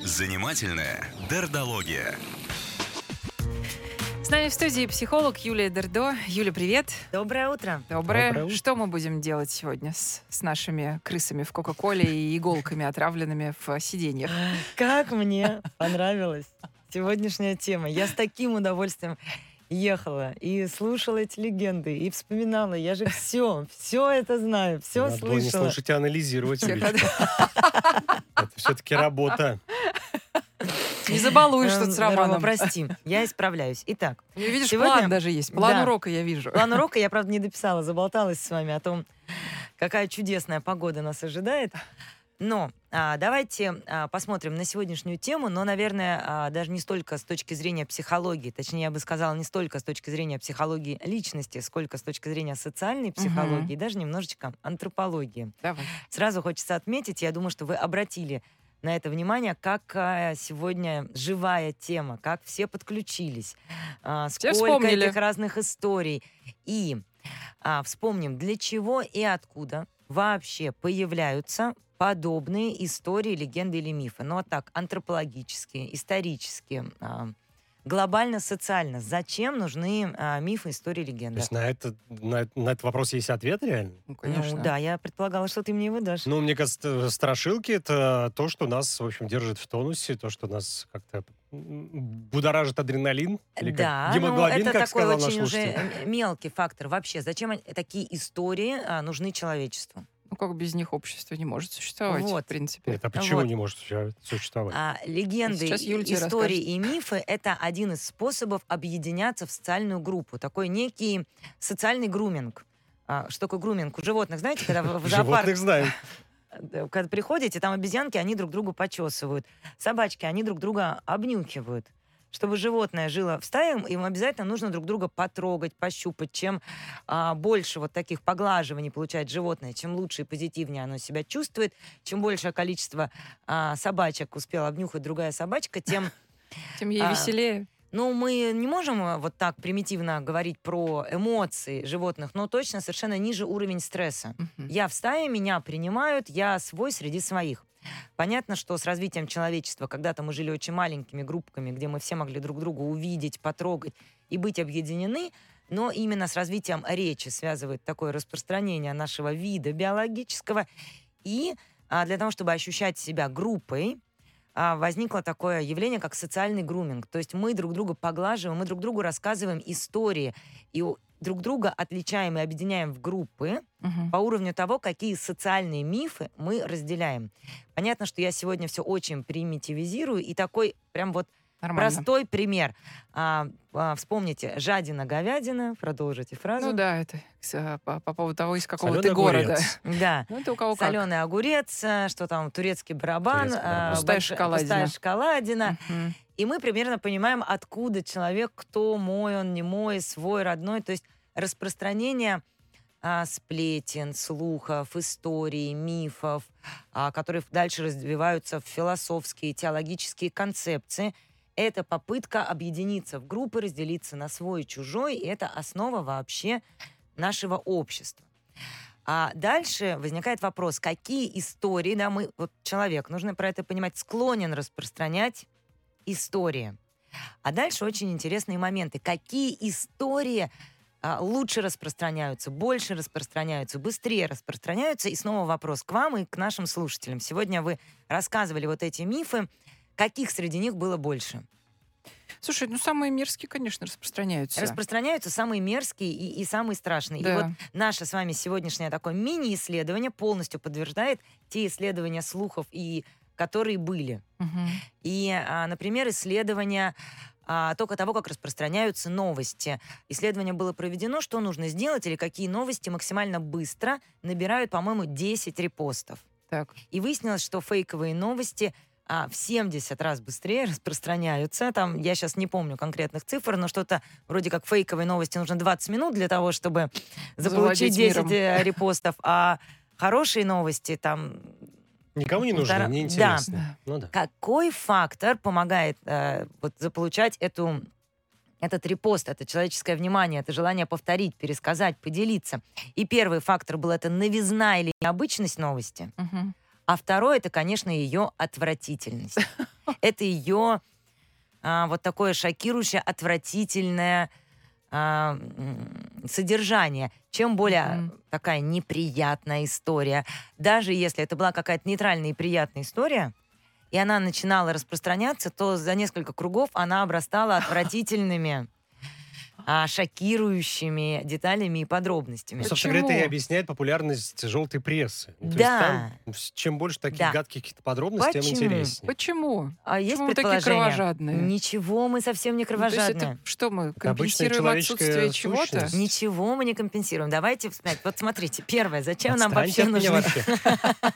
Занимательная дердология. С нами в студии психолог Юлия Дердо. Юля, привет. Доброе утро. Доброе. Доброе утро. Что мы будем делать сегодня с, с нашими крысами в Кока-Коле и иголками, отравленными в сиденьях? Как мне понравилась сегодняшняя тема. Я с таким удовольствием ехала и слушала эти легенды, и вспоминала. Я же все, все это знаю, все Надо было не слышала. слушать, а анализировать. Это все-таки работа. Не забалуешь Эм, тут с Рома, Романом. прости, я исправляюсь. Итак, Ну, Видишь, Сегодня- план даже есть. План Да. урока я вижу. план урока я, правда, не дописала, заболталась с вами о том, какая чудесная погода нас ожидает. Но а, давайте а, посмотрим на сегодняшнюю тему, но, наверное, а, даже не столько с точки зрения психологии, точнее, я бы сказала, не столько с точки зрения психологии личности, сколько с точки зрения социальной психологии, даже немножечко антропологии. Давай. Сразу хочется отметить, я думаю, что вы обратили на это внимание, какая сегодня живая тема, как все подключились, а, сколько вспомнили. этих разных историй. И а, вспомним, для чего и откуда вообще появляются подобные истории, легенды или мифы. Ну, а так, антропологические, исторические, а, глобально, социально. Зачем нужны а, мифы, истории, То легенды? есть на, это, на, на этот вопрос есть ответ реально? Ну, конечно. Ну, да, я предполагала, что ты мне его дашь. Ну, мне кажется, страшилки — это то, что нас, в общем, держит в тонусе, то, что нас как-то будоражит адреналин. Или как Да, ну гемоглобин, это как такой сказал наш очень уже мелкий фактор. Вообще, зачем они- такие истории а, нужны человечеству? Ну, как без них общество не может существовать, Вот. в принципе. Нет, а почему Вот. не может существовать? А, легенды, истории расскажет. и мифы — это один из способов объединяться в социальную группу. Такой некий социальный груминг. А, что такое груминг? У животных, знаете, когда в в зоопарк Животных знаем. э, когда приходите, там обезьянки, они друг другу почесывают. Собачки, они друг друга обнюхивают. Чтобы животное жило в стае, им обязательно нужно друг друга потрогать, пощупать. Чем а, больше вот таких поглаживаний получает животное, чем лучше и позитивнее оно себя чувствует, чем большее количество а, собачек успела обнюхать другая собачка, тем Тем ей а, веселее. Ну, мы не можем э, вот так примитивно говорить про эмоции животных, но точно совершенно ниже уровень стресса. Мгм. Я в стае, меня принимают, я свой среди своих. Понятно, что с развитием человечества, когда-то мы жили очень маленькими группками, где мы все могли друг друга увидеть, потрогать и быть объединены, но именно с развитием речи связывает такое распространение нашего вида биологического. И а, для того, чтобы ощущать себя группой, возникло такое явление, как социальный груминг. То есть мы друг друга поглаживаем, мы друг другу рассказываем истории, и друг друга отличаем и объединяем в группы Мгм. по уровню того, какие социальные мифы мы разделяем. Понятно, что я сегодня все очень примитивизирую, и такой прям вот Нормально. простой пример. А, а, вспомните, жадина-говядина, продолжите фразу. Ну да, это с- по, по поводу того, из какого Солёный ты города. огурец. Да. Ну, это у кого как. Соленый огурец, а, что там, турецкий барабан, Турецкий а, барабан. Пустая больш- шоколадина. пустая шоколадина. Мгм. И мы примерно понимаем, откуда человек, кто мой, он не мой, свой, родной. То есть распространение а, сплетен, слухов, историй, мифов, а, которые дальше развиваются в философские, теологические концепции. Это попытка объединиться в группы, разделиться на свой и чужой, и это основа вообще нашего общества. А дальше возникает вопрос, какие истории, да, мы, вот человек, нужно про это понимать, склонен распространять истории. А дальше очень интересные моменты. Какие истории а, лучше распространяются, больше распространяются, быстрее распространяются? И снова вопрос к вам и к нашим слушателям. Сегодня вы рассказывали вот эти мифы. Каких среди них было больше? Слушай, ну самые мерзкие, конечно, распространяются. Распространяются самые мерзкие и, и самые страшные. И Да. вот наше с вами сегодняшнее такое мини-исследование полностью подтверждает те исследования слухов, и, которые были. Мгм. И, а, например, исследования а, только того, как распространяются новости. Исследование было проведено, что нужно сделать или какие новости максимально быстро набирают, по-моему, 10 репостов. Так. И выяснилось, что фейковые новости в 70 раз быстрее распространяются. Там, я сейчас не помню конкретных цифр, но что-то вроде как фейковые новости нужно 20 минут для того, чтобы заполучить Завладеть 10 миром. э, репостов, а хорошие новости там Никому не нужно, Полтора- неинтересно. Да. Ну да. какой фактор помогает э, вот, заполучать эту этот репост, это человеческое внимание, это желание повторить, пересказать, поделиться. И первый фактор был это новизна или необычность новости. Мгм. А второй это, конечно, ее отвратительность. Это ее а, вот такое шокирующее, отвратительное а, содержание. Чем более Мгм. такая неприятная история, даже если это была какая-то нейтральная и приятная история, и она начинала распространяться, то за несколько кругов она обрастала отвратительными, а, шокирующими деталями и подробностями. Ну, собственно говоря, это и объясняет популярность желтой прессы. Ну, то есть Да. там с- чем больше таких Да. гадких каких-то подробностей, тем Почему? интереснее. Почему? А есть Почему мы такие предположение? кровожадные? Ничего, мы совсем не Ну, то есть кровожадные. это что мы компенсируем отсутствие чего-то? Ничего мы не компенсируем. Давайте вспоминать. Вот смотрите, первое, зачем нам Отстаньте вообще от меня нужны... вообще.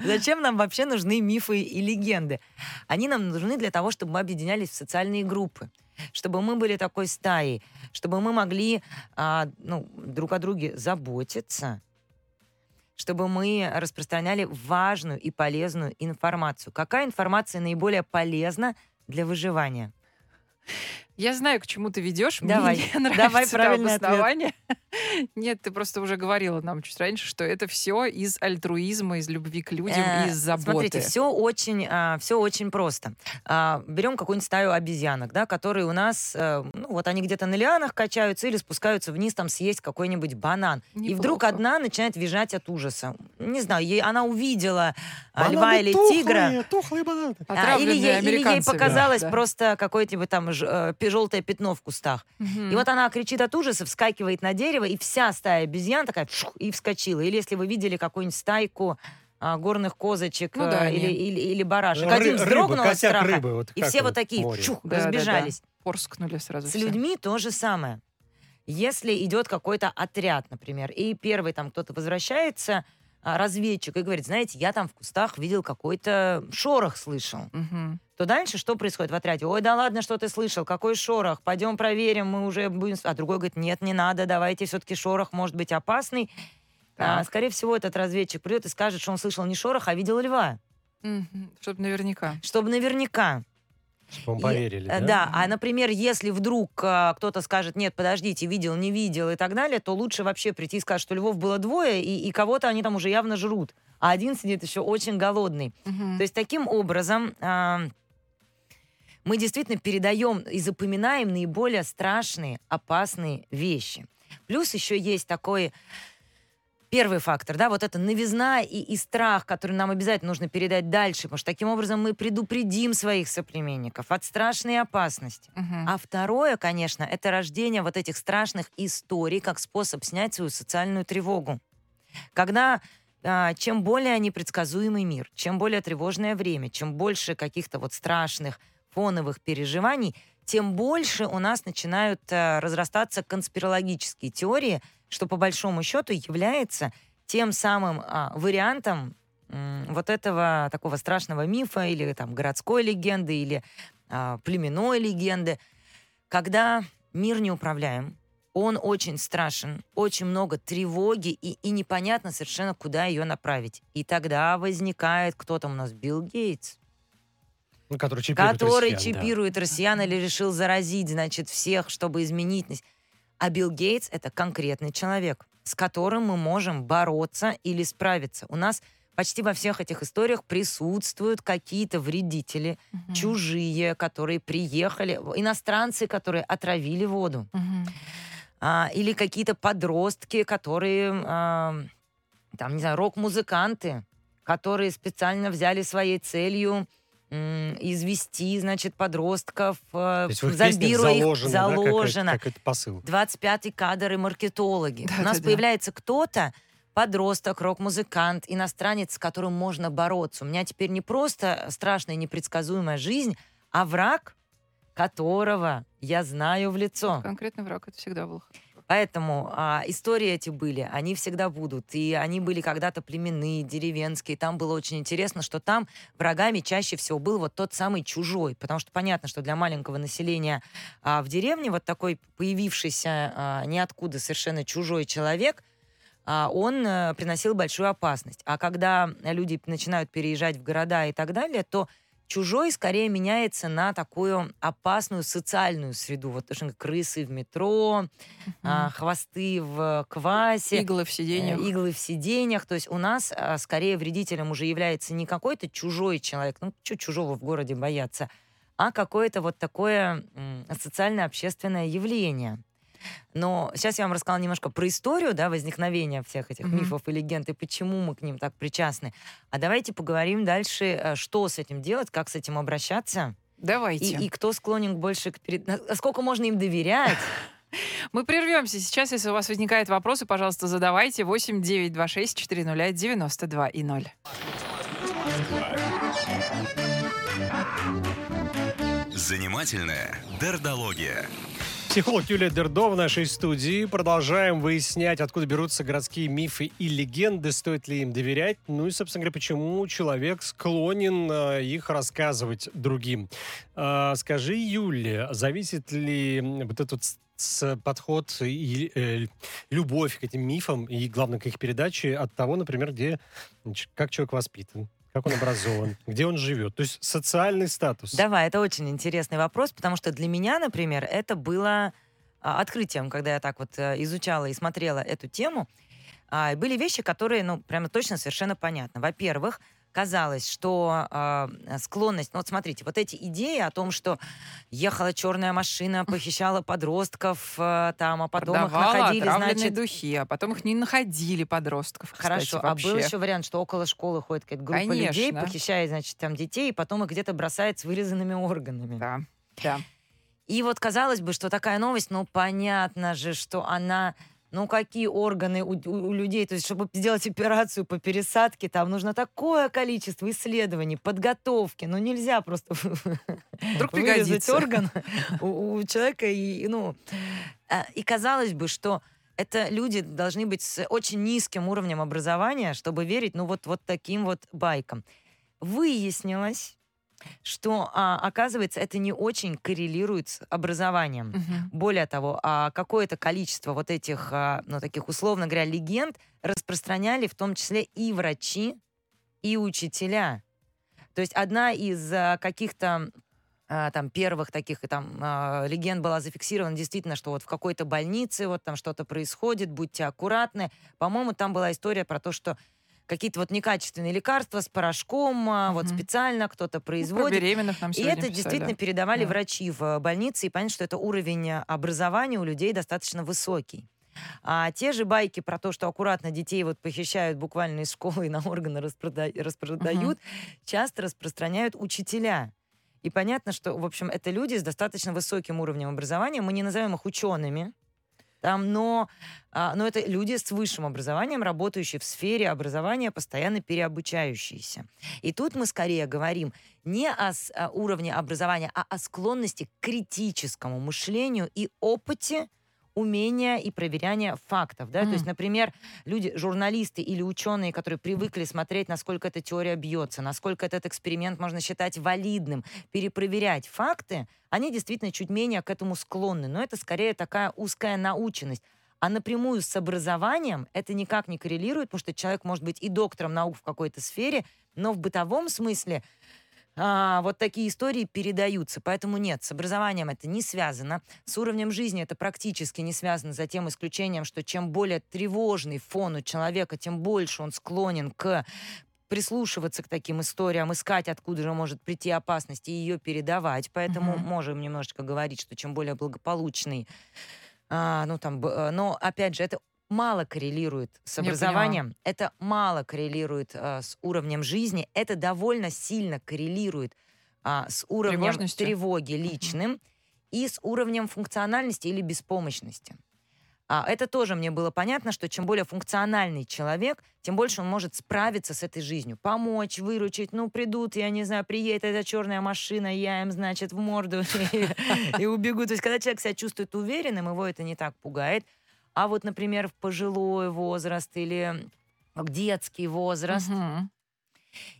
Зачем нам вообще нужны мифы и легенды? Они нам нужны для того, чтобы мы объединялись в социальные группы, чтобы мы были такой стаей, чтобы мы могли а, ну, друг о друге заботиться, чтобы мы распространяли важную и полезную информацию. Какая информация наиболее полезна для выживания? Я знаю, к чему ты ведешь. Давай. Мне не нравится Давай это правильный ответ. обоснование. Нет, ты просто уже говорила нам чуть раньше, что это все из альтруизма, из любви к людям, Э, из заботы. Смотрите, все очень, все очень просто. А, берем какую-нибудь стаю обезьянок, да, которые у нас, э, ну, вот они где-то на лианах качаются или спускаются вниз там съесть какой-нибудь банан. И вдруг Неплохо. одна начинает визжать от ужаса. Не знаю, ей, она увидела а, Бананы льва или тухлые, тигра. Тухлые бананы. а, или, ей, или ей показалось Да. просто какое-нибудь там желтое пятно в кустах. Мгм. И вот она кричит от ужаса, вскакивает на дерево, и вся стая обезьян такая пшух, и вскочила. Или если вы видели какую-нибудь стайку а, горных козочек Ну э, да, или, или, или барашек. Ры- Один рыба, вздрогнул от страха, рыбы, вот и все вот вот такие море. чух, Да, да, да. разбежались. Порскнули сразу С все. людьми то же самое. Если идет какой-то отряд, например, и первый там кто-то возвращается, разведчик, и говорит, знаете, я там в кустах видел какой-то шорох слышал Мгм. то дальше что происходит в отряде? Ой, да ладно, что ты слышал, какой шорох, пойдем проверим, мы уже будем... А другой говорит, нет, не надо, давайте, все-таки шорох может быть опасный. А, скорее всего, этот разведчик придет и скажет, что он слышал не шорох, а видел льва. Мгм. Чтоб наверняка. Чтобы наверняка. Чтобы вам И, поверили, э, да? Да, а, например, если вдруг а, кто-то скажет, нет, подождите, видел, не видел и так далее, то лучше вообще прийти и сказать, что львов было двое, и, и кого-то они там уже явно жрут, а один сидит еще очень голодный. Мгм. То есть таким образом а, мы действительно передаем и запоминаем наиболее страшные, опасные вещи. Плюс еще есть такой первый фактор, да, вот эта новизна и, и страх, который нам обязательно нужно передать дальше, потому что таким образом мы предупредим своих соплеменников от страшной опасности. Мгм. А второе, конечно, это рождение вот этих страшных историй как способ снять свою социальную тревогу. Когда а, чем более непредсказуемый мир, чем более тревожное время, чем больше каких-то вот страшных фоновых переживаний, тем больше у нас начинают а, разрастаться конспирологические теории, что по большому счету является тем самым а, вариантом м, вот этого такого страшного мифа или там городской легенды или а, племенной легенды, когда мир неуправляем, он очень страшен, очень много тревоги, и, и непонятно совершенно, куда ее направить. И тогда возникает, кто там у нас, Билл Гейтс, Ну, который чипирует который россиян, да. чипирует россиян или решил заразить, значит, всех, чтобы изменить. А Билл Гейтс — это конкретный человек, с которым мы можем бороться или справиться. У нас почти во всех этих историях присутствуют какие-то вредители, Мгм. чужие, которые приехали, иностранцы, которые отравили воду. Мгм. А, или какие-то подростки, которые, а, там, не знаю, рок-музыканты, которые специально взяли своей целью извести, значит, подростков, э, То есть зомбируя их, заложено, да, какой-то- заложено. какой-то посыл. 25-й кадр и маркетологи. У нас Да-да-да. появляется кто-то, подросток, рок-музыкант, иностранец, с которым можно бороться. У меня теперь не просто страшная непредсказуемая жизнь, а враг, которого я знаю в лицо. Конкретный враг это всегда был. Поэтому а, истории эти были, они всегда будут. И они были когда-то племенные, деревенские. Там было очень интересно, что там врагами чаще всего был вот тот самый чужой. Потому что понятно, что для маленького населения а, в деревне вот такой появившийся а, ниоткуда совершенно чужой человек, а, он э, приносил большую опасность. А когда люди начинают переезжать в города и так далее, то чужой скорее меняется на такую опасную социальную среду. Вот точно как крысы в метро, а, хвосты в квасе. Иглы в сиденьях. Э, иглы в сиденьях. То есть у нас а, скорее вредителем уже является не какой-то чужой человек, ну что чужого в городе бояться, а какое-то вот такое социально-общественное явление. Но сейчас я вам рассказала немножко про историю, да, возникновения всех этих mm-hmm. мифов и легенд, и почему мы к ним так причастны. А давайте поговорим дальше, э, что с этим делать, как с этим обращаться. Давайте. И, и кто склонен больше к... Перед... Насколько можно им доверять? Мы прервемся сейчас. Если у вас возникают вопросы, пожалуйста, задавайте. 8 926 400 92 и 0. Занимательная дердология. Психолог Юлия Дердо в нашей студии. Продолжаем выяснять, откуда берутся городские мифы и легенды, стоит ли им доверять, ну и, собственно говоря, почему человек склонен э, их рассказывать другим. Э, скажи, Юлия, зависит ли вот этот подход и э, любовь к этим мифам и, главное, к их передаче от того, например, где, как человек воспитан? Как он образован, где он живет. То есть социальный статус. Давай, это очень интересный вопрос, потому что для меня, например, это было а, открытием, когда я так вот э, изучала и смотрела эту тему. А, были вещи, которые, ну, прямо точно совершенно понятны. Во-первых, казалось, что э, склонность... Ну, вот смотрите, вот эти идеи о том, что ехала черная машина, похищала подростков, э, там, а потом Продавала их находили, значит... духи, а потом их не находили подростков, кстати, Хорошо, вообще. а был еще вариант, что около школы ходит какая-то группа Конечно. людей, похищает, значит, там детей, и потом их где-то бросает с вырезанными органами. Да, да. И вот казалось бы, что такая новость, ну, понятно же, что она ну какие органы у, у, у людей, то есть чтобы сделать операцию по пересадке, там нужно такое количество исследований, подготовки, ну нельзя просто Вдруг вырезать орган у, у человека. И, ну, а, и казалось бы, что это люди должны быть с очень низким уровнем образования, чтобы верить, ну вот, вот таким вот байкам. Выяснилось, что, а, оказывается, это не очень коррелирует с образованием. Угу. Более того, а, какое-то количество вот этих, а, ну, таких, условно говоря, легенд распространяли в том числе и врачи, и учителя. То есть одна из а, каких-то а, там первых таких там а, легенд была зафиксирована действительно, что вот в какой-то больнице вот там что-то происходит, будьте аккуратны. По-моему, там была история про то, что какие-то вот некачественные лекарства с порошком, угу. вот специально кто-то производит. Ну, про беременных нам И это писали. действительно передавали да. врачи в больнице, и понятно, что это уровень образования у людей достаточно высокий. А те же байки про то, что аккуратно детей вот похищают буквально из школы и на органы распрода... распродают, uh часто распространяют учителя. И понятно, что, в общем, это люди с достаточно высоким уровнем образования. Мы не называем их учеными, там, но, а, но это люди с высшим образованием, работающие в сфере образования, постоянно переобучающиеся. И тут мы скорее говорим не о, о уровне образования, а о склонности к критическому мышлению и опыте умения и проверяния фактов. Да? Mm. То есть, например, люди, журналисты или ученые, которые привыкли смотреть, насколько эта теория бьется, насколько этот эксперимент можно считать валидным, перепроверять факты, они действительно чуть менее к этому склонны. Но это скорее такая узкая наученность. А напрямую с образованием это никак не коррелирует, потому что человек может быть и доктором наук в какой-то сфере, но в бытовом смысле а, вот такие истории передаются. Поэтому нет, с образованием это не связано. С уровнем жизни это практически не связано, за тем исключением, что чем более тревожный фон у человека, тем больше он склонен к прислушиваться к таким историям, искать, откуда же может прийти опасность, и ее передавать. Поэтому mm-hmm. можем немножечко говорить, что чем более благополучный а, ну там, э, но опять же, это мало коррелирует с образованием, это мало коррелирует а, с уровнем жизни, это довольно сильно коррелирует а, с уровнем тревоги личным и с уровнем функциональности или беспомощности. А, это тоже мне было понятно, что чем более функциональный человек, тем больше он может справиться с этой жизнью. Помочь, выручить. Ну, придут, я не знаю, приедет эта черная машина, я им, значит, в морду и убегу. То есть, когда человек себя чувствует уверенным, его это не так пугает. А вот, например, в пожилой возраст или в детский возраст. Угу.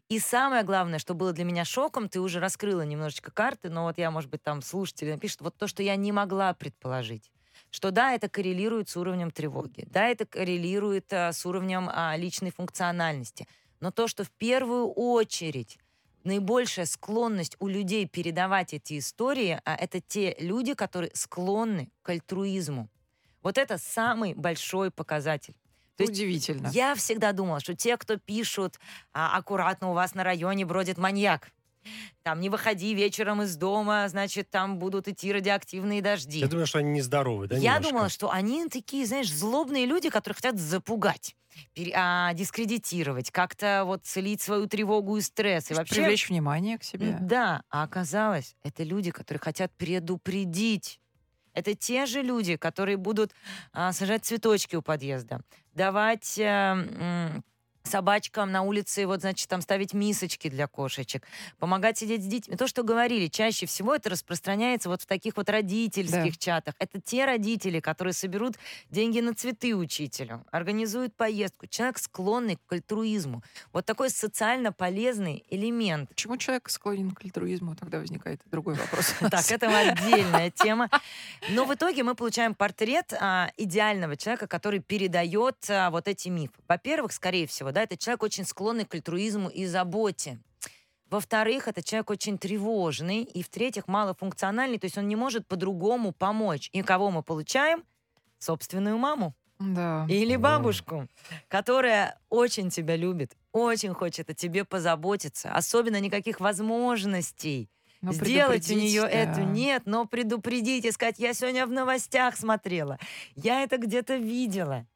И самое главное, что было для меня шоком, ты уже раскрыла немножечко карты, но вот я, может быть, там слушатели напишут, вот то, что я не могла предположить что да, это коррелирует с уровнем тревоги, да, это коррелирует а, с уровнем а, личной функциональности, но то, что в первую очередь наибольшая склонность у людей передавать эти истории, а это те люди, которые склонны к альтруизму. Вот это самый большой показатель. То есть Удивительно. Я всегда думала, что те, кто пишут а, «аккуратно, у вас на районе бродит маньяк», там не выходи вечером из дома, значит, там будут идти радиоактивные дожди. Я думаю, что они нездоровы, да? Я немножко? думала, что они такие, знаешь, злобные люди, которые хотят запугать, пере- а, дискредитировать, как-то вот целить свою тревогу и стресс. И вообще... Привлечь внимание к себе. Да, а оказалось, это люди, которые хотят предупредить. Это те же люди, которые будут а, сажать цветочки у подъезда, давать... а, собачкам на улице, вот, значит, там ставить мисочки для кошечек, помогать сидеть с детьми. То, что говорили, чаще всего это распространяется вот в таких вот родительских да. чатах. Это те родители, которые соберут деньги на цветы учителю, организуют поездку. Человек склонный к альтруизму. Вот такой социально полезный элемент. Почему человек склонен к альтруизму? Тогда возникает другой вопрос. Так, это отдельная тема. Но в итоге мы получаем портрет а, идеального человека, который передает а, вот эти мифы. Во-первых, скорее всего, да, это человек очень склонный к альтруизму и заботе. Во-вторых, это человек очень тревожный. И в-третьих, малофункциональный, то есть он не может по-другому помочь. И кого мы получаем? Собственную маму. Да. Или бабушку, которая очень тебя любит, очень хочет о тебе позаботиться. Особенно никаких возможностей но сделать у нее да. эту нет, но предупредить и сказать, я сегодня в новостях смотрела, я это где-то видела.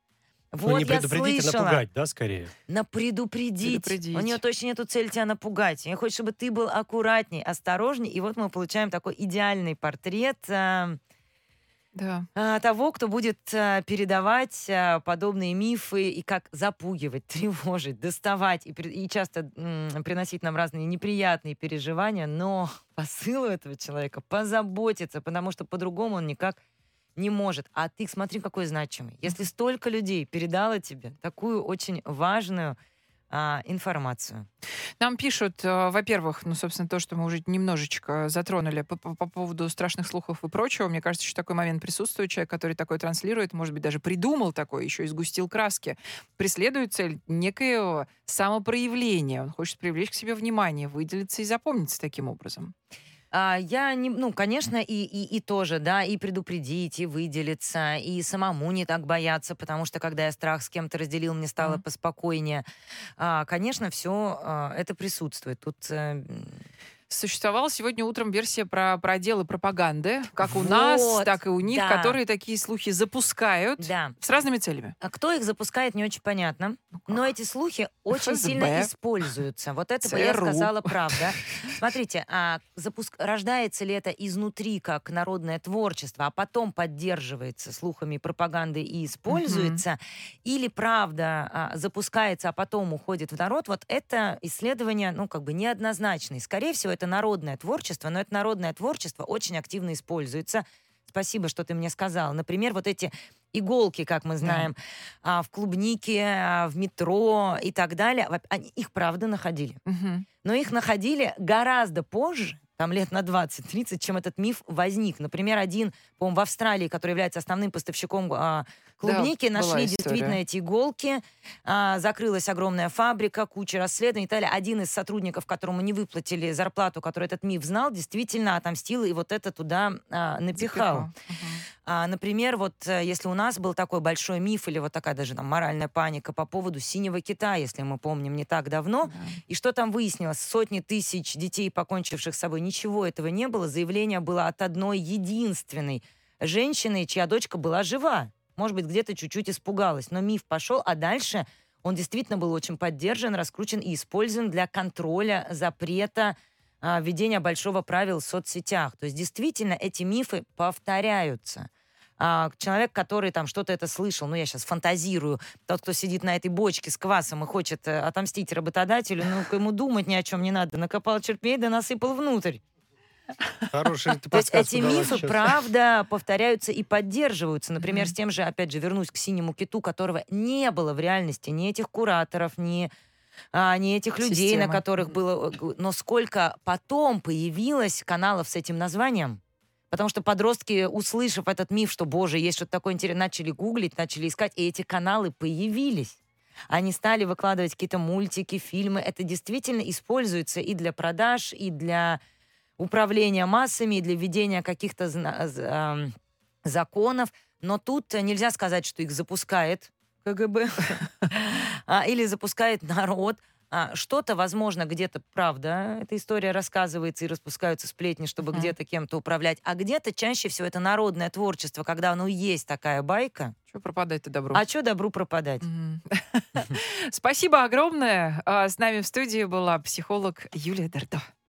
Вот ну, не я предупредить, слышала. а напугать, да, скорее? На предупредить. предупредить. У нее точно нету цели тебя напугать. Я хочу, чтобы ты был аккуратней, осторожней. И вот мы получаем такой идеальный портрет э, да. э, того, кто будет э, передавать э, подобные мифы и как запугивать, тревожить, доставать и, и часто м, приносить нам разные неприятные переживания. Но посыл у этого человека позаботиться, потому что по-другому он никак не может. А ты смотри, какой значимый. Если столько людей передало тебе такую очень важную а, информацию. Нам пишут, э, во-первых, ну, собственно, то, что мы уже немножечко затронули по, по, по поводу страшных слухов и прочего. Мне кажется, что такой момент присутствует. Человек, который такой транслирует, может быть, даже придумал такое, еще и сгустил краски. Преследует цель некоего самопроявления. Он хочет привлечь к себе внимание, выделиться и запомниться таким образом. А, я не, ну, конечно, и, и, и тоже, да, и предупредить, и выделиться, и самому не так бояться, потому что когда я страх с кем-то разделил, мне стало mm. поспокойнее. А, конечно, все а, это присутствует. Тут э, Существовала сегодня утром версия про проделы пропаганды, как у нас, так и у них, да. которые такие слухи запускают да. с разными целями. А кто их запускает, не очень понятно. Ну, но эти слухи очень ФСБ. сильно используются. Вот это бы я ЦРУ. сказала правда. Смотрите, а запуск... рождается ли это изнутри как народное творчество, а потом поддерживается слухами пропаганды и используется, или правда а, запускается, а потом уходит в народ, вот это исследование, ну, как бы неоднозначное. Скорее всего, это народное творчество, но это народное творчество очень активно используется. Спасибо, что ты мне сказал. Например, вот эти иголки, как мы знаем, а, в клубнике, а, в метро и так далее. Они их правда находили. Мгм. Но их находили гораздо позже, там лет на 20-30, чем этот миф возник. Например, один, по-моему, в Австралии, который является основным поставщиком а, клубники, была нашли действительно эти иголки, а, закрылась огромная фабрика, куча расследований и так далее. Один из сотрудников, которому не выплатили зарплату, который этот миф знал, действительно отомстил и вот это туда а, напихал. Запихал. А, например, вот э, если у нас был такой большой миф или вот такая даже там моральная паника по поводу синего кита, если мы помним, не так давно, Да. и что там выяснилось? Сотни тысяч детей, покончивших с собой, ничего этого не было. Заявление было от одной единственной женщины, чья дочка была жива. Может быть, где-то чуть-чуть испугалась, но миф пошел, а дальше он действительно был очень поддержан, раскручен и использован для контроля, запрета, а, введения большого правил в соцсетях. То есть действительно эти мифы повторяются. А, человек, который там что-то это слышал, ну я сейчас фантазирую, тот, кто сидит на этой бочке с квасом и хочет э, отомстить работодателю, ну ему думать ни о чем не надо, накопал черпей да насыпал внутрь. Хороший ты То есть эти мифы, сейчас. правда, повторяются и поддерживаются. Например, Мгм. с тем же, опять же, вернусь к синему киту, которого не было в реальности ни этих кураторов, ни, а, ни этих людей, на которых было... э, Но сколько потом появилось каналов с этим названием? Потому что подростки, услышав этот миф, что, боже, есть что-то такое интересное, начали гуглить, начали искать, и эти каналы появились. они стали выкладывать какие-то мультики, фильмы. Это действительно используется и для продаж, и для управления массами, и для введения каких-то законов. Но тут нельзя сказать, что их запускает КГБ а, или запускает народ. А, что-то, возможно, где-то, правда, эта история рассказывается и распускаются сплетни, чтобы uh-huh. где-то кем-то управлять, а где-то чаще всего это народное творчество, когда, ну, есть такая байка. Что пропадать-то добру? А что добру пропадать? Спасибо огромное. А, с нами в студии была психолог Юлия Дердо.